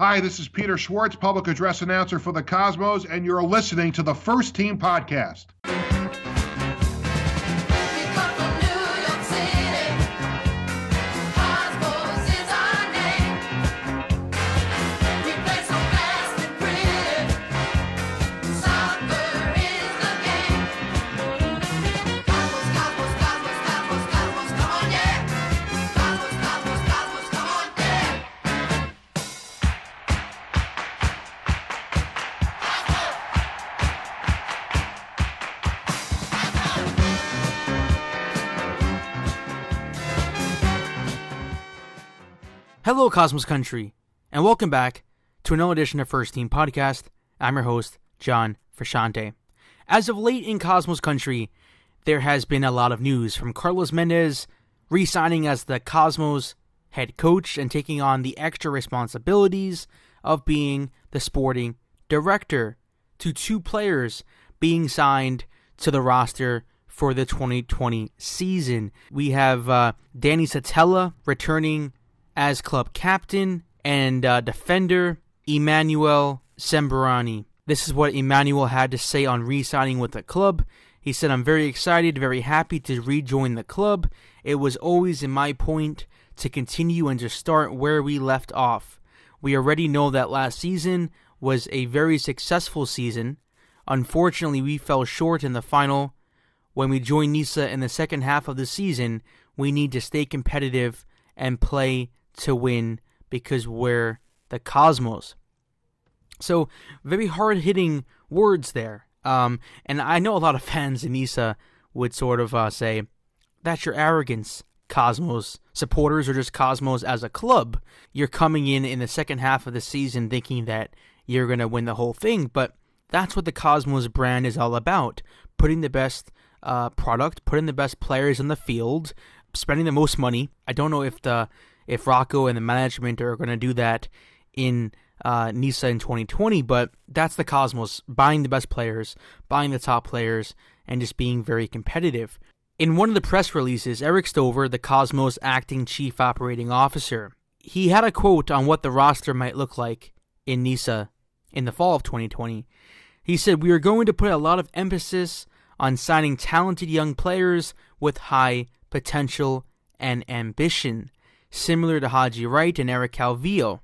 Hi, this is Peter Schwartz, public address announcer for the Cosmos, and you're listening to the First Team Podcast. Hello, Cosmos Country, and welcome back to another edition of First Team Podcast. I'm your host, John Frusciante. As of late in Cosmos Country, there has been a lot of news from Carlos Mendez re signing as the Cosmos head coach and taking on the extra responsibilities of being the sporting director, to two players being signed to the roster for the 2020 season. We have uh, Danny Szetela returning as club captain and uh, defender Emmanuel Sembrani. This is what Emmanuel had to say on re signing with the club. He said, I'm very excited, very happy to rejoin the club. It was always in my point to continue and to start where we left off. We already know that last season was a very successful season. Unfortunately, we fell short in the final. When we join Nisa in the second half of the season, we need to stay competitive and play to win because we're the Cosmos. So, very hard hitting words there. Um, and I know a lot of fans in Nisa would sort of uh, say, that's your arrogance, Cosmos. Supporters or just Cosmos as a club. You're coming in in the second half of the season thinking that you're going to win the whole thing, but that's what the Cosmos brand is all about. Putting the best uh, product, putting the best players on the field, spending the most money. I don't know if the if Rocco and the management are going to do that in uh, Nisa in 2020, but that's the Cosmos buying the best players, buying the top players, and just being very competitive. In one of the press releases, Erik Stover, the Cosmos acting chief operating officer, he had a quote on what the roster might look like in Nisa in the fall of 2020. He said, We are going to put a lot of emphasis on signing talented young players with high potential and ambition similar to Haji Wright and Eric Calvillo.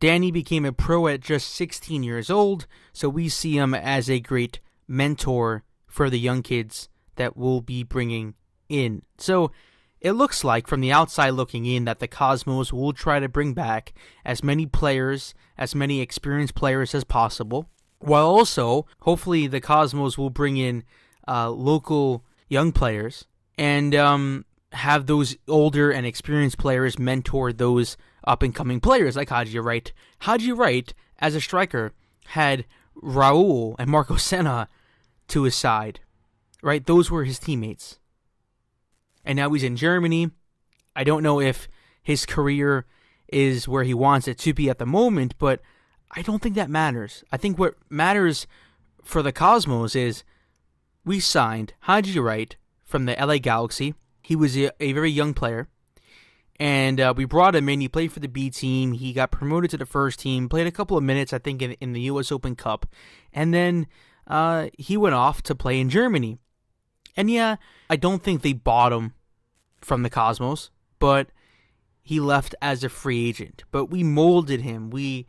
Danny became a pro at just 16 years old, so we see him as a great mentor for the young kids that we'll be bringing in. So it looks like, from the outside looking in, that the Cosmos will try to bring back as many players, as many experienced players as possible, while also, hopefully, the Cosmos will bring in uh, local young players and um, have those older and experienced players mentor those up and coming players like Haji Wright. Haji Wright, as a striker, had Raul and Marco Senna to his side, right? Those were his teammates. And now he's in Germany. I don't know if his career is where he wants it to be at the moment, but I don't think that matters. I think what matters for the Cosmos is we signed Haji Wright from the LA Galaxy he was a, a very young player, and uh, we brought him in. He played for the B team. He got promoted to the first team. Played a couple of minutes, I think, in, in the U.S. Open Cup, and then uh, he went off to play in Germany. And yeah, I don't think they bought him from the Cosmos, but he left as a free agent. But we molded him. We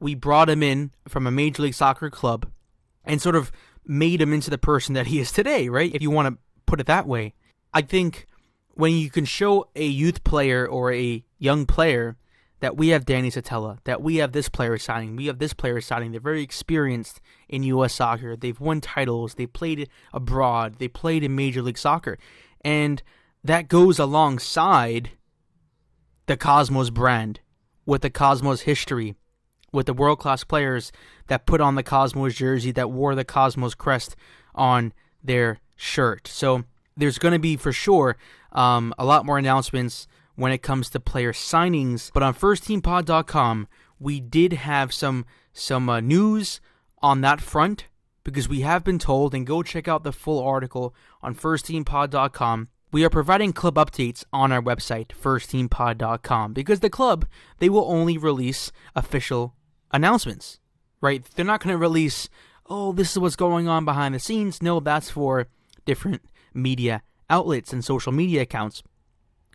we brought him in from a major league soccer club and sort of made him into the person that he is today, right? If you want to put it that way. I think when you can show a youth player or a young player that we have Danny Szetela, that we have this player signing, we have this player signing, they're very experienced in U.S. soccer. They've won titles, they played abroad, they played in Major League Soccer. And that goes alongside the Cosmos brand, with the Cosmos history, with the world class players that put on the Cosmos jersey, that wore the Cosmos crest on their shirt. So there's going to be for sure um, a lot more announcements when it comes to player signings. But on firstteampod.com, we did have some some uh, news on that front because we have been told, and go check out the full article on firstteampod.com. We are providing club updates on our website, firstteampod.com, because the club, they will only release official announcements, right? They're not going to release, oh, this is what's going on behind the scenes. No, that's for different media outlets and social media accounts.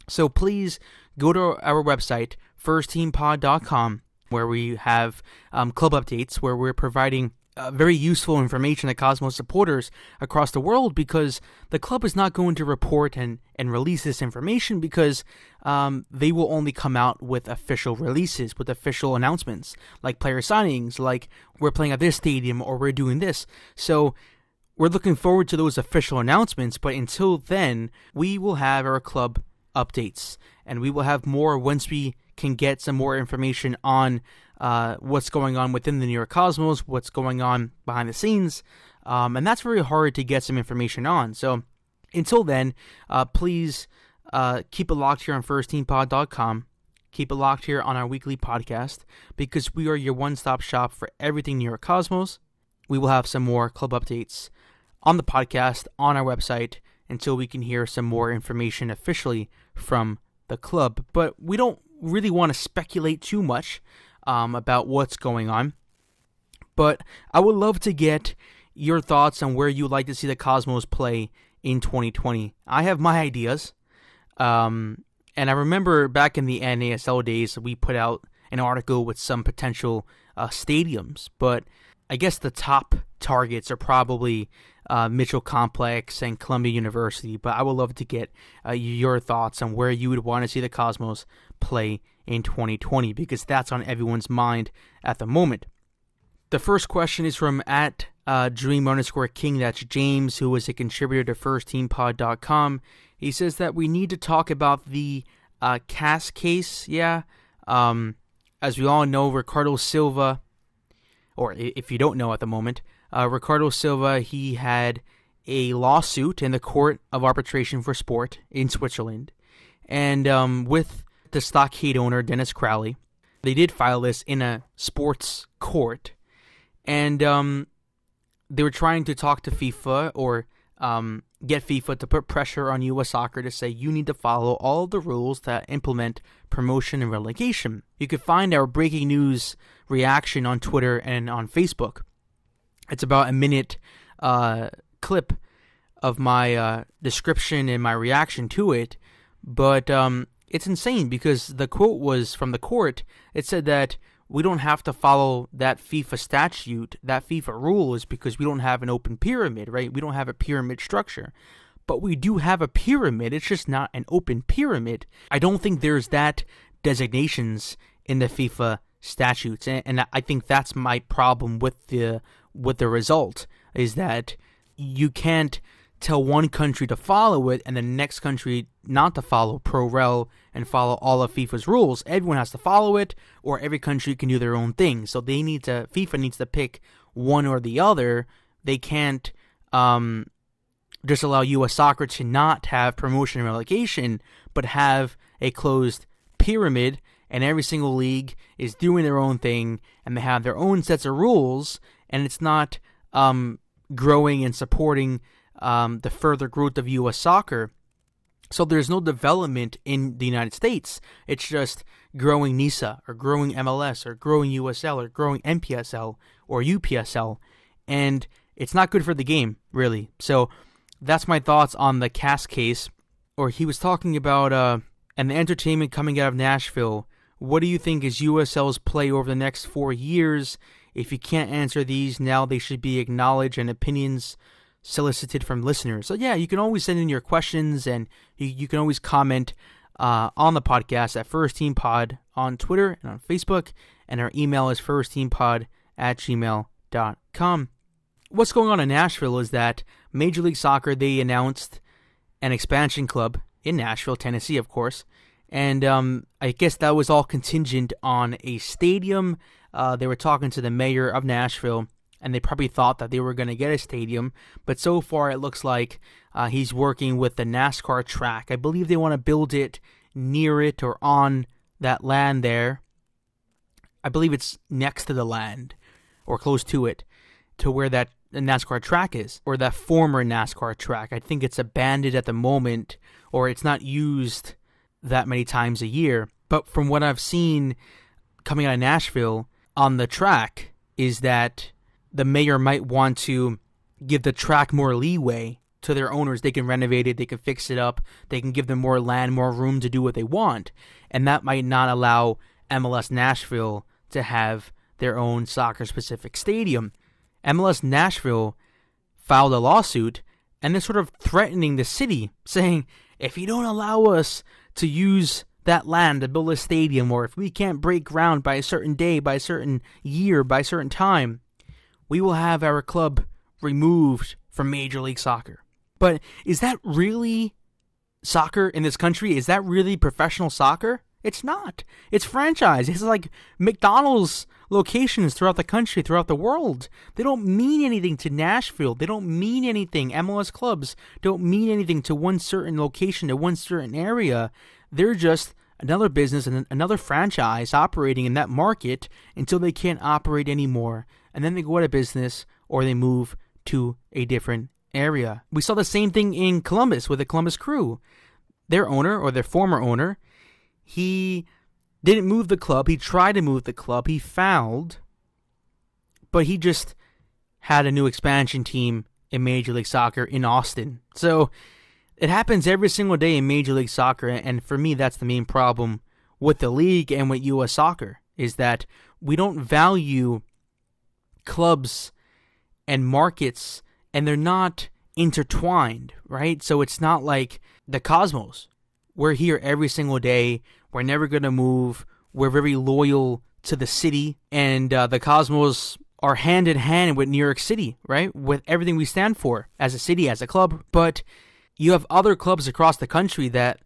So please go to our website, firstteampod.com, where we have um, club updates, where we're providing uh, very useful information to Cosmos supporters across the world because the club is not going to report and, and release this information because um, they will only come out with official releases, with official announcements, like player signings, like we're playing at this stadium or we're doing this. So we're looking forward to those official announcements, but until then, we will have our club updates and we will have more once we can get some more information on uh, what's going on within the New York Cosmos, what's going on behind the scenes, um, and that's very hard to get some information on. So until then, uh, please uh, keep it locked here on firstteampod.com. Keep it locked here on our weekly podcast because we are your one stop shop for everything New York Cosmos. We will have some more club updates on the podcast on our website until we can hear some more information officially from the club. But we don't really want to speculate too much um, about what's going on. But I would love to get your thoughts on where you'd like to see the Cosmos play in 2020. I have my ideas. Um, and I remember back in the NASL days, we put out an article with some potential uh, stadiums. But I guess the top targets are probably uh, Mitchel Complex and Columbia University. But I would love to get uh, your thoughts on where you would want to see the Cosmos play in 2020 because that's on everyone's mind at the moment. The first question is from at uh, Dream underscore King. That's James, who is a contributor to FirstTeamPod.com. He says that we need to talk about the uh, CAS case. Yeah. Um, as we all know, Riccardo Silva, or if you don't know at the moment, uh, Riccardo Silva, he had a lawsuit in the Court of Arbitration for Sport in Switzerland. And um, with the stockade owner, Dennis Crowley, they did file this in a sports court. And um, they were trying to talk to FIFA or um, get FIFA to put pressure on U.S. soccer to say you need to follow all the rules that implement promotion and relegation. You can find our breaking news reaction on Twitter and on Facebook. It's about a minute uh, clip of my uh, description and my reaction to it, but um, it's insane because the quote was from the court. It said that we don't have to follow that FIFA statute, that FIFA rule is because we don't have an open pyramid, right? We don't have a pyramid structure. But we do have a pyramid, it's just not an open pyramid. I don't think there's that designations in the FIFA statutes, and, and I think that's my problem with the with the result is that you can't tell one country to follow it and the next country not to follow pro rel and follow all of FIFA's rules. Everyone has to follow it, or every country can do their own thing. So they need to FIFA needs to pick one or the other. They can't um, just allow U.S. soccer to not have promotion and relegation, but have a closed pyramid, and every single league is doing their own thing, and they have their own sets of rules, and it's not um, growing and supporting um, the further growth of U.S. soccer. So there's no development in the United States. It's just growing NISA or growing MLS or growing USL or growing NPSL or UPSL. And it's not good for the game, really. So that's my thoughts on the CAS case. Or he was talking about uh, the entertainment coming out of Nashville. What do you think is USL's play over the next four years? If you can't answer these now, they should be acknowledged and opinions solicited from listeners. So yeah, you can always send in your questions and you, you can always comment uh, on the podcast at First Team Pod on Twitter and on Facebook. And our email is firstteampod at gmail.com. What's going on in Nashville is that Major League Soccer, they announced an expansion club in Nashville, Tennessee, of course. And um, I guess that was all contingent on a stadium. Uh, they were talking to the mayor of Nashville and they probably thought that they were going to get a stadium. But so far, it looks like uh, he's working with the NASCAR track. I believe they want to build it near it or on that land there. I believe it's next to the land or close to it, to where that NASCAR track is, or that former NASCAR track. I think it's abandoned at the moment, or it's not used that many times a year. But from what I've seen coming out of Nashville, on the track is that the mayor might want to give the track more leeway to their owners. They can renovate it, they can fix it up, they can give them more land, more room to do what they want. And that might not allow MLS Nashville to have their own soccer specific stadium. MLS Nashville filed a lawsuit and they're sort of threatening the city, saying, if you don't allow us to use that land to build a stadium, or if we can't break ground by a certain day, by a certain year, by a certain time, we will have our club removed from Major League Soccer. But is that really soccer in this country? Is that really professional soccer? It's not. It's franchise. It's like McDonald's locations throughout the country, throughout the world. They don't mean anything to Nashville. They don't mean anything. MLS clubs don't mean anything to one certain location, to one certain area. They're just another business and another franchise operating in that market until they can't operate anymore. And then they go out of business or they move to a different area. We saw the same thing in Columbus with the Columbus Crew. Their owner or their former owner, he didn't move the club. He tried to move the club. He fouled, but he just had a new expansion team in Major League Soccer in Austin. So it happens every single day in Major League Soccer, and for me, that's the main problem with the league and with U.S. soccer is that we don't value clubs and markets, and they're not intertwined, right? So it's not like the Cosmos. We're here every single day. We're never going to move. We're very loyal to the city, and uh, the Cosmos are hand in hand with New York City, right? With everything we stand for as a city, as a club. But you have other clubs across the country that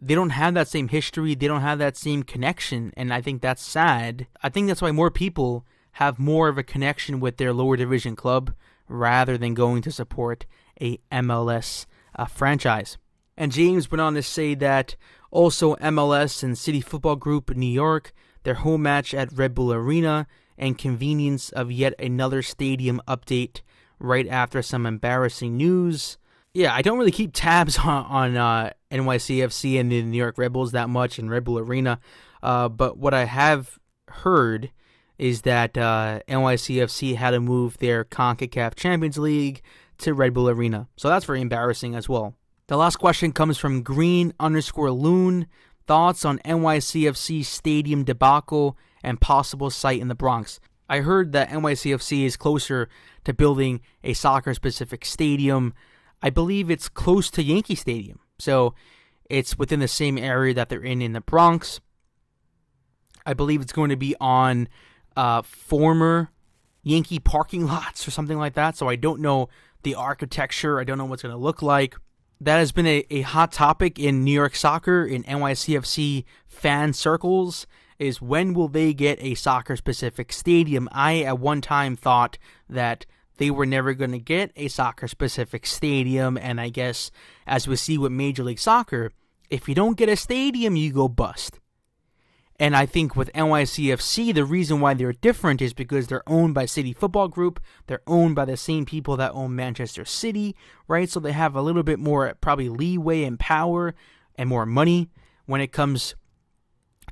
they don't have that same history, they don't have that same connection, and I think that's sad. I think that's why more people have more of a connection with their lower division club rather than going to support a MLS uh, franchise. And James went on to say that also MLS and City Football Group New York, their home match at Red Bull Arena, and convenience of yet another stadium update right after some embarrassing news. Yeah, I don't really keep tabs on, on uh, NYCFC and the New York Red Bulls that much in Red Bull Arena, uh, but what I have heard is that uh, NYCFC had to move their CONCACAF Champions League to Red Bull Arena. So that's very embarrassing as well. The last question comes from Green underscore Loon. Thoughts on NYCFC stadium debacle and possible site in the Bronx? I heard that NYCFC is closer to building a soccer specific stadium. I believe it's close to Yankee Stadium. So it's within the same area that they're in in the Bronx. I believe it's going to be on uh, former Yankee parking lots or something like that. So I don't know the architecture. I don't know what's going to look like that has been a, a hot topic in New York soccer, in NYCFC fan circles, is when will they get a soccer specific stadium? I, at one time, thought that they were never going to get a soccer specific stadium, and I guess, as we see with Major League Soccer, if you don't get a stadium, you go bust. And I think with NYCFC, the reason why they're different is because they're owned by City Football Group. They're owned by the same people that own Manchester City, right? So they have a little bit more, probably, leeway and power and more money when it comes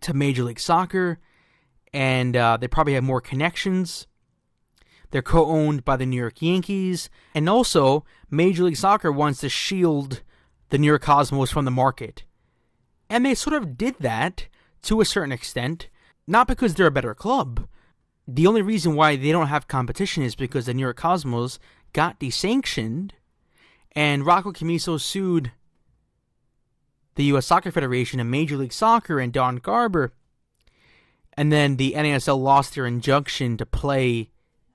to Major League Soccer. And uh, they probably have more connections. They're co owned by the New York Yankees. And also, Major League Soccer wants to shield the New York Cosmos from the market. And they sort of did that to a certain extent, not because they're a better club. The only reason why they don't have competition is because the New York Cosmos got desanctioned, and Rocco Commisso sued the U.S. Soccer Federation and Major League Soccer and Don Garber, and then the NASL lost their injunction to play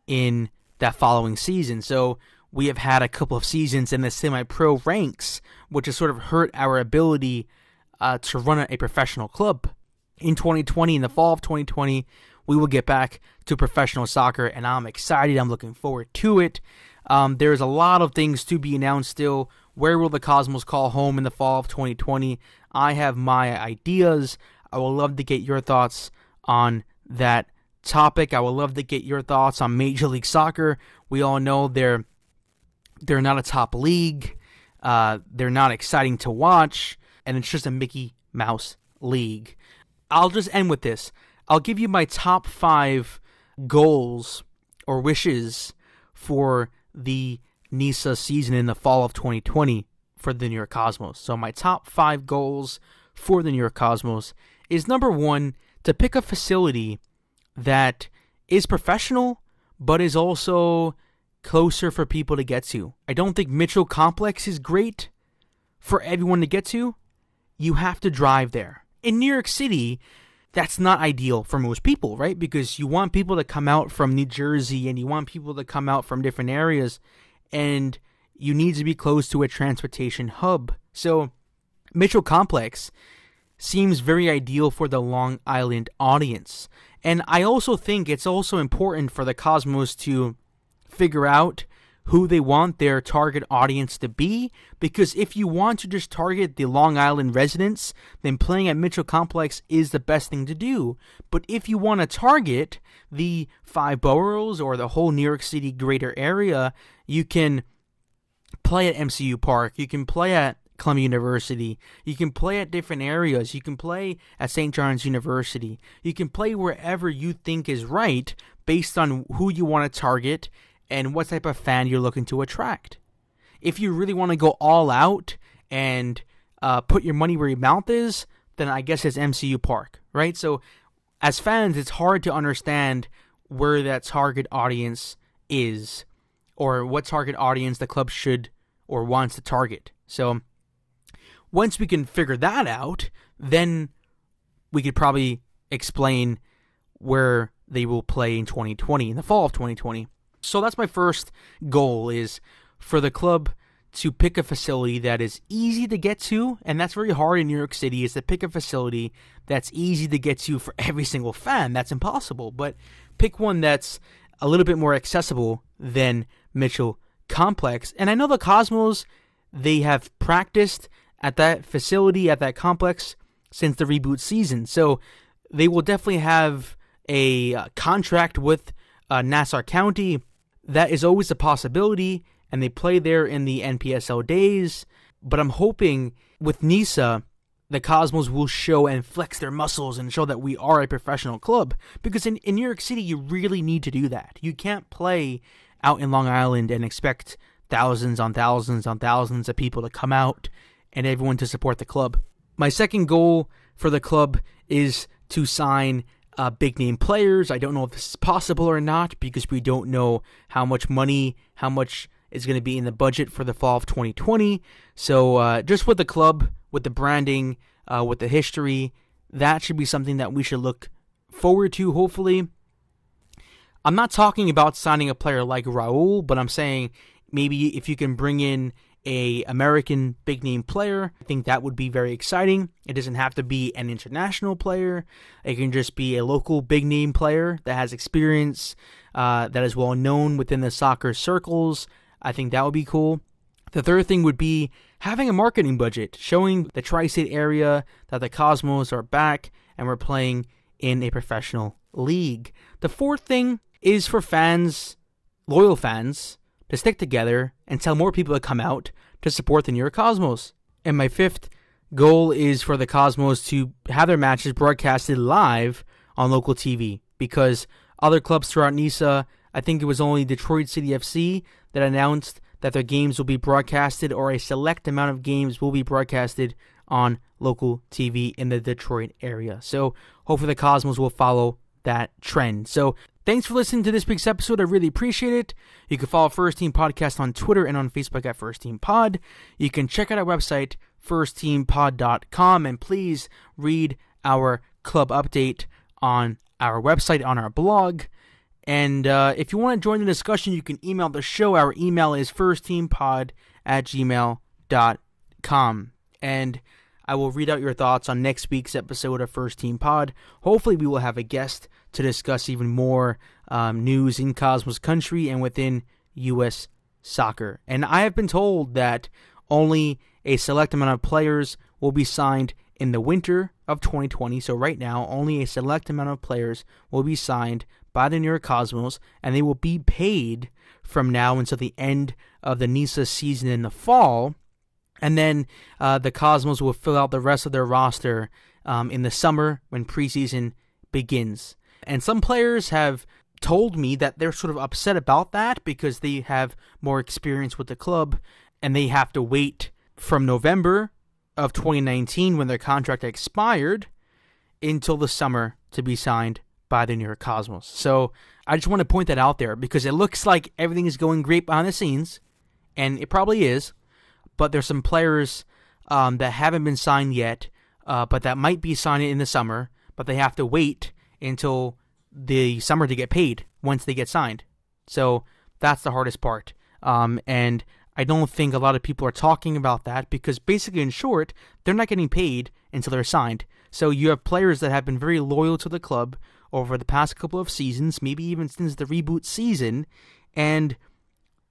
in that following season. So we have had a couple of seasons in the semi-pro ranks, which has sort of hurt our ability uh, to run a professional club in 2020, in the fall of 2020, we will get back to professional soccer, and I'm excited. I'm looking forward to it. Um, there's a lot of things to be announced still. Where will the Cosmos call home in the fall of 2020? I have my ideas. I would love to get your thoughts on that topic. I would love to get your thoughts on Major League Soccer. We all know they're they're not a top league. Uh, they're not exciting to watch, and it's just a Mickey Mouse league. I'll just end with this. I'll give you my top five goals or wishes for the NISA season in the fall of 2020 for the New York Cosmos. So, my top five goals for the New York Cosmos is number one, to pick a facility that is professional but is also closer for people to get to. I don't think Mitchel Complex is great for everyone to get to. You have to drive there. In New York City, that's not ideal for most people, right? Because you want people to come out from New Jersey and you want people to come out from different areas and you need to be close to a transportation hub. So, Mitchel Complex seems very ideal for the Long Island audience. And I also think it's also important for the Cosmos to figure out who they want their target audience to be because if you want to just target the Long Island residents, then playing at Mitchel Complex is the best thing to do. But if you want to target the five boroughs or the whole New York City greater area, you can play at MCU Park, you can play at Columbia University. You can play at different areas. You can play at St. John's University. You can play wherever you think is right based on who you want to target and what type of fan you're looking to attract. If you really want to go all out and uh, put your money where your mouth is, then I guess it's MCU Park, right? So, as fans, it's hard to understand where that target audience is or what target audience the club should or wants to target. So, once we can figure that out, then we could probably explain where they will play in 2020, in the fall of 2020. So that's my first goal is for the club to pick a facility that is easy to get to, and that's very hard in New York City, is to pick a facility that's easy to get to for every single fan. That's impossible. But pick one that's a little bit more accessible than Mitchel Complex. And I know the Cosmos, they have practiced at that facility, at that complex, since the reboot season. So they will definitely have a uh, contract with uh, Nassau County. That is always a possibility, and they play there in the NPSL days. But I'm hoping with NISA, the Cosmos will show and flex their muscles and show that we are a professional club. Because in, in New York City, you really need to do that. You can't play out in Long Island and expect thousands on thousands on thousands of people to come out and everyone to support the club. My second goal for the club is to sign uh, big name players. I don't know if this is possible or not because we don't know how much money, how much is going to be in the budget for the fall of 2020. So, uh, just with the club, with the branding, uh, with the history, that should be something that we should look forward to, hopefully. I'm not talking about signing a player like Raul, but I'm saying maybe if you can bring in a American big name player. I think that would be very exciting. It doesn't have to be an international player. It can just be a local big name player that has experience, uh, that is well known within the soccer circles. I think that would be cool. The third thing would be having a marketing budget, showing the tri state area that the Cosmos are back and we're playing in a professional league. The fourth thing is for fans, loyal fans, to stick together and tell more people to come out to support the New York Cosmos. And my fifth goal is for the Cosmos to have their matches broadcasted live on local TV because other clubs throughout NISA, I think it was only Detroit City FC that announced that their games will be broadcasted or a select amount of games will be broadcasted on local TV in the Detroit area. So hopefully the Cosmos will follow that trend. So Thanks for listening to this week's episode. I really appreciate it. You can follow First Team Podcast on Twitter and on Facebook at First Team Pod. You can check out our website, firstteampod.com, and please read our club update on our website, on our blog. And uh, if you want to join the discussion, you can email the show. Our email is firstteampod at gmail.com. And I will read out your thoughts on next week's episode of First Team Pod. Hopefully, we will have a guest to discuss even more um, news in Cosmos country and within U.S. soccer. And I have been told that only a select amount of players will be signed in the winter of 2020. So, right now, only a select amount of players will be signed by the New York Cosmos, and they will be paid from now until the end of the NISA season in the fall and then uh, the Cosmos will fill out the rest of their roster um, in the summer when preseason begins. And some players have told me that they're sort of upset about that because they have more experience with the club and they have to wait from November of 2019 when their contract expired until the summer to be signed by the New York Cosmos. So I just want to point that out there because it looks like everything is going great behind the scenes, and it probably is. But there's some players um, that haven't been signed yet, uh, but that might be signed in the summer, but they have to wait until the summer to get paid once they get signed. So that's the hardest part. Um, and I don't think a lot of people are talking about that because basically, in short, they're not getting paid until they're signed. So you have players that have been very loyal to the club over the past couple of seasons, maybe even since the reboot season, and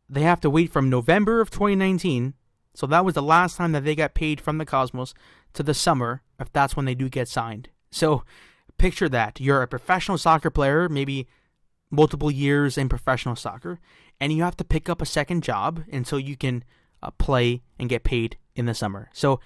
they have to wait from November of 2019. So that was the last time that they got paid from the Cosmos to the summer, if that's when they do get signed. So picture that. You're a professional soccer player, maybe multiple years in professional soccer, and you have to pick up a second job until you can uh, play and get paid in the summer. So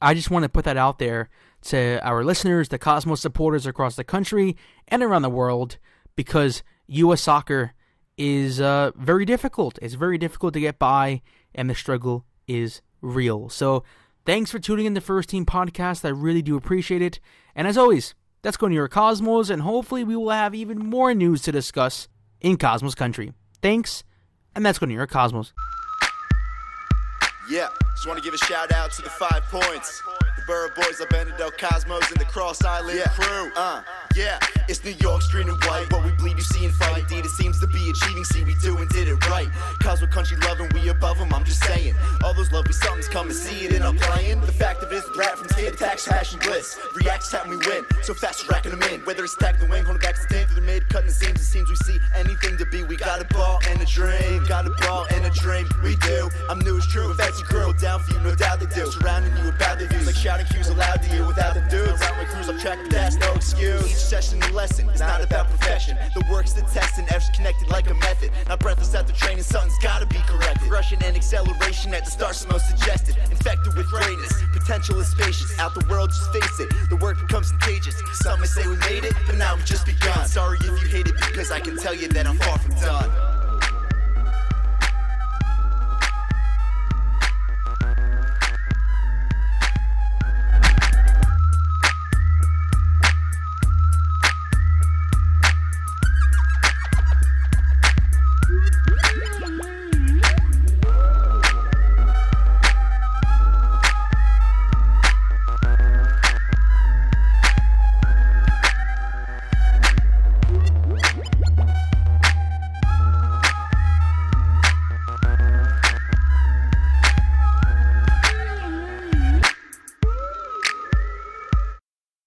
I just want to put that out there to our listeners, the Cosmos supporters across the country and around the world, because U.S. soccer is uh, very difficult. It's very difficult to get by, and the struggle is real. So thanks for tuning in the First Team podcast. I really do appreciate it. And as always, that's going to your Cosmos, and hopefully we will have even more news to discuss in Cosmos Country. Thanks, and that's going to your Cosmos. Yeah, just want to give a shout out to the five points. The Borough Boys of Benedict Cosmos and the Cross Island yeah. crew. Uh. Yeah, it's New York, street and white. What we bleed, you see and fight. Indeed, it seems to be achieving. See, we do and did it right. Cosmo country loving, we above them. I'm just saying. All those lovely somethings come and see it and I'm playing. The fact of it is, brat from skid attacks, passion, bliss. Reacts time we win. So fast, racking them in. Whether it's tagging the wing, going back to the through the mid, cutting the seams. It seems we see anything to be. We got a ball and a dream. Got a ball and a dream. We do. I'm new, it's true. Your girl, down for you, no doubt they do. Surrounding you with bad views. Like shouting cues aloud to you without the dudes. Around my crews, I'm tracking that's no excuse session and lesson. It's not about perfection. The work's the test and F's connected like a method. Not breathless at the training, something's gotta be corrected. Rushing and acceleration at the start's most suggested. Infected with greatness, potential is spacious. Out the world, just face it. The work becomes contagious. Some may say we made it, but now we've just begun. Sorry if you hate it because I can tell you that I'm far from done.